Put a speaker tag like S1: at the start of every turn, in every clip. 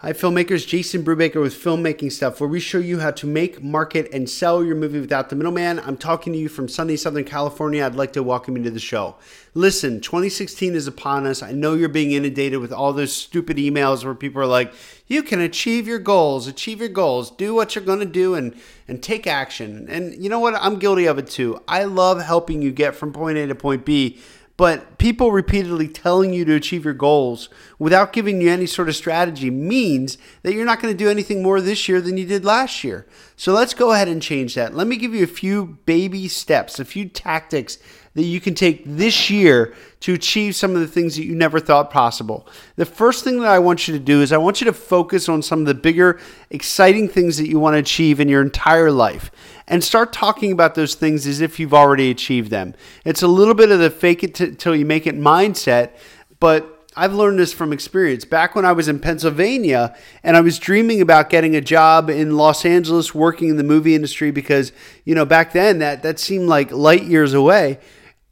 S1: Hi, filmmakers. Jason Brubaker with Filmmaking Stuff, where we show you how to make, market, and sell your movie without the middleman. I'm talking to you from sunny Southern California. I'd like to welcome you to the show. Listen, 2016 is upon us. I know you're being inundated with all those stupid emails where people are like, you can achieve your goals, achieve your goals, do what you're going to do, and, and take action. And you know what? I'm guilty of it too. I love helping you get from point A to point B but people repeatedly telling you to achieve your goals without giving you any sort of strategy means that you're not going to do anything more this year than you did last year. So let's go ahead and change that. Let me give you a few baby steps, a few tactics that you can take this year to achieve some of the things that you never thought possible. The first thing that I want you to do is I want you to focus on some of the bigger, exciting things that you want to achieve in your entire life and start talking about those things as if you've already achieved them. It's a little bit of the fake it till you make it mindset, but I've learned this from experience. Back when I was in Pennsylvania and I was dreaming about getting a job in Los Angeles working in the movie industry because, you know, back then that that seemed like light years away.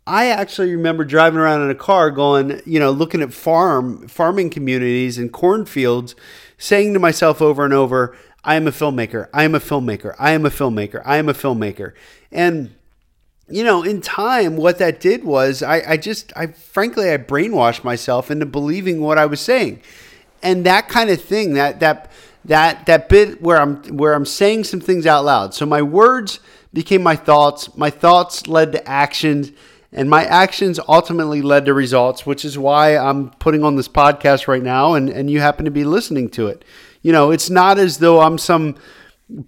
S1: I actually remember driving around in a car going, you know, looking at farm farming communities and cornfields, saying to myself over and over, I am a filmmaker. I am a filmmaker. I am a filmmaker. I am a filmmaker. And you know, in time, what that did was I, I just, I frankly, I brainwashed myself into believing what I was saying, and that kind of thing, that that that that bit where I'm where I'm saying some things out loud. So my words became my thoughts. My thoughts led to actions, and my actions ultimately led to results, which is why I'm putting on this podcast right now, and and you happen to be listening to it. You know, it's not as though I'm some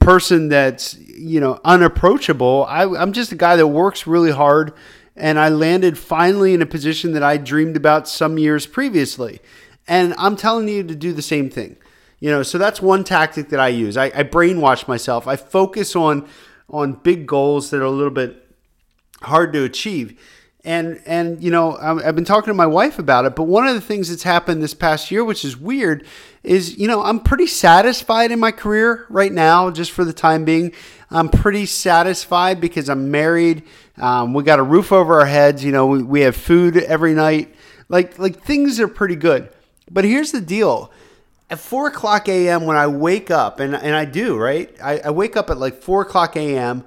S1: person that's you know unapproachable. I, I'm just a guy that works really hard, and I landed finally in a position that I dreamed about some years previously. And I'm telling you to do the same thing. You know, so that's one tactic that I use. I, I brainwash myself. I focus on on big goals that are a little bit hard to achieve and and you know I've been talking to my wife about it but one of the things that's happened this past year which is weird is you know I'm pretty satisfied in my career right now just for the time being. I'm pretty satisfied because I'm married. Um, we got a roof over our heads you know we, we have food every night. Like like things are pretty good. But here's the deal. At 4 o'clock a.m when I wake up and, and I do right? I, I wake up at like 4 o'clock a.m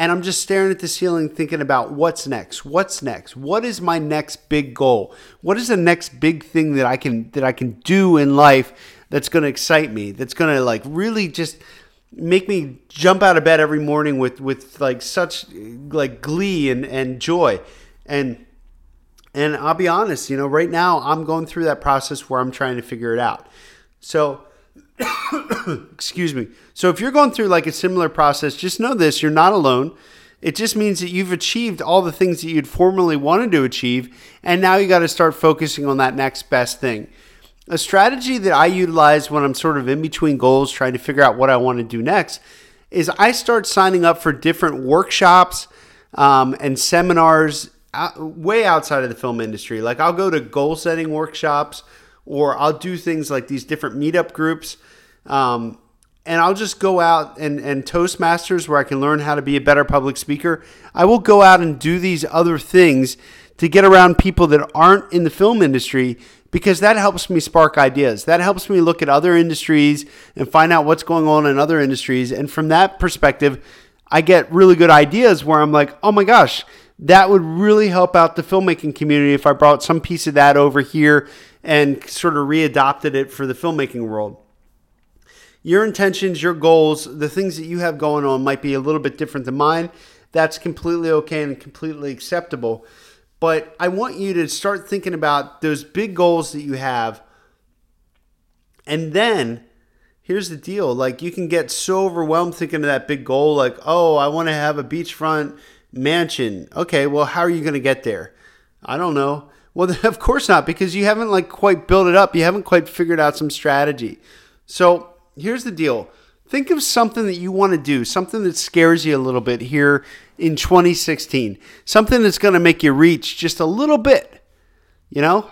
S1: and I'm just staring at the ceiling thinking about what's next. What's next? What is my next big goal? What is the next big thing that I can that I can do in life that's going to excite me? That's going to like really just make me jump out of bed every morning with with like such like glee and and joy. And and I'll be honest, you know, right now I'm going through that process where I'm trying to figure it out. So excuse me. So if you're going through like a similar process, just know this you're not alone. It just means that you've achieved all the things that you'd formerly wanted to achieve, and now you got to start focusing on that next best thing. A strategy that I utilize when I'm sort of in between goals, trying to figure out what I want to do next, is I start signing up for different workshops um, and seminars out, uh, way outside of the film industry. Like I'll go to goal setting workshops, or I'll do things like these different meetup groups um, and I'll just go out and, and Toastmasters where I can learn how to be a better public speaker. I will go out and do these other things to get around people that aren't in the film industry because that helps me spark ideas. That helps me look at other industries and find out what's going on in other industries. And from that perspective, I get really good ideas where I'm like, oh my gosh, that would really help out the filmmaking community if I brought some piece of that over here and sort of readopted it for the filmmaking world your intentions, your goals, the things that you have going on might be a little bit different than mine. That's completely okay and completely acceptable. But I want you to start thinking about those big goals that you have. And then here's the deal like you can get so overwhelmed thinking of that big goal like, "Oh, I want to have a beachfront mansion." Okay, well, how are you going to get there? I don't know. Well, of course not because you haven't like quite built it up. You haven't quite figured out some strategy. So, here's the deal. Think of something that you want to do, something that scares you a little bit here in 2016, something that's going to make you reach just a little bit, you know?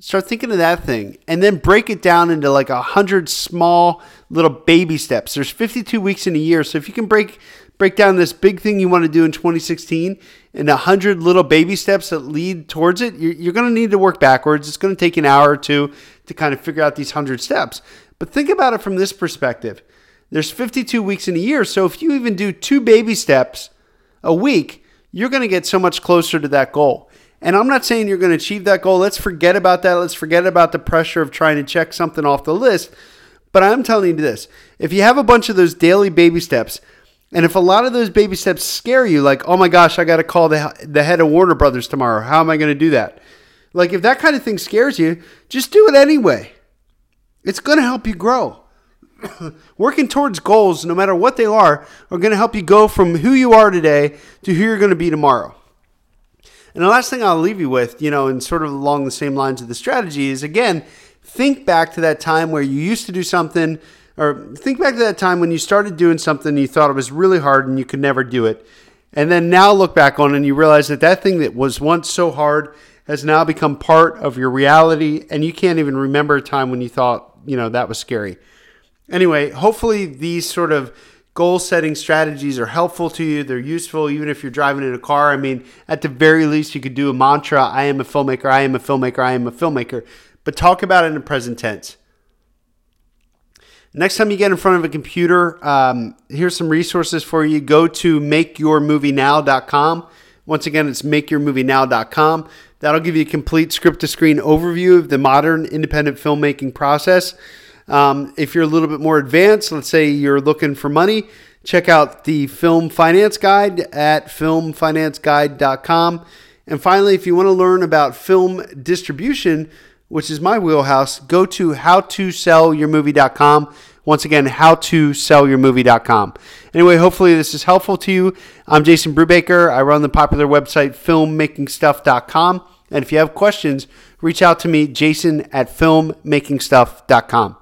S1: Start thinking of that thing and then break it down into like a hundred small little baby steps. There's 52 weeks in a year. So if you can break break down this big thing you want to do in 2016 and a hundred little baby steps that lead towards it, you're, you're going to need to work backwards. It's going to take an hour or two to kind of figure out these hundred steps. But think about it from this perspective. There's 52 weeks in a year, so if you even do two baby steps a week, you're going to get so much closer to that goal. And I'm not saying you're going to achieve that goal. Let's forget about that. Let's forget about the pressure of trying to check something off the list. But I'm telling you this if you have a bunch of those daily baby steps, and if a lot of those baby steps scare you, like, oh my gosh, I got to call the, the head of Warner Brothers tomorrow. How am I going to do that? Like, if that kind of thing scares you, just do it anyway. It's going to help you grow. Working towards goals, no matter what they are, are going to help you go from who you are today to who you're going to be tomorrow. And the last thing I'll leave you with, you know, and sort of along the same lines of the strategy is again, think back to that time where you used to do something or think back to that time when you started doing something you thought it was really hard and you could never do it. And then now look back on it and you realize that that thing that was once so hard has now become part of your reality and you can't even remember a time when you thought, you know, that was scary. Anyway, hopefully these sort of goal setting strategies are helpful to you. They're useful even if you're driving in a car. I mean, at the very least, you could do a mantra I am a filmmaker, I am a filmmaker, I am a filmmaker, but talk about it in the present tense. Next time you get in front of a computer, um, here's some resources for you. Go to makeyourmovienow.com. Once again, it's makeyourmovienow.com. That'll give you a complete script to screen overview of the modern independent filmmaking process. Um, if you're a little bit more advanced, let's say you're looking for money, check out the Film Finance Guide at filmfinanceguide.com. And finally, if you want to learn about film distribution, which is my wheelhouse, go to howtosellyourmovie.com. Once again, howtosellyourmovie.com. Anyway, hopefully this is helpful to you. I'm Jason Brubaker. I run the popular website filmmakingstuff.com. And if you have questions, reach out to me, jason at filmmakingstuff.com.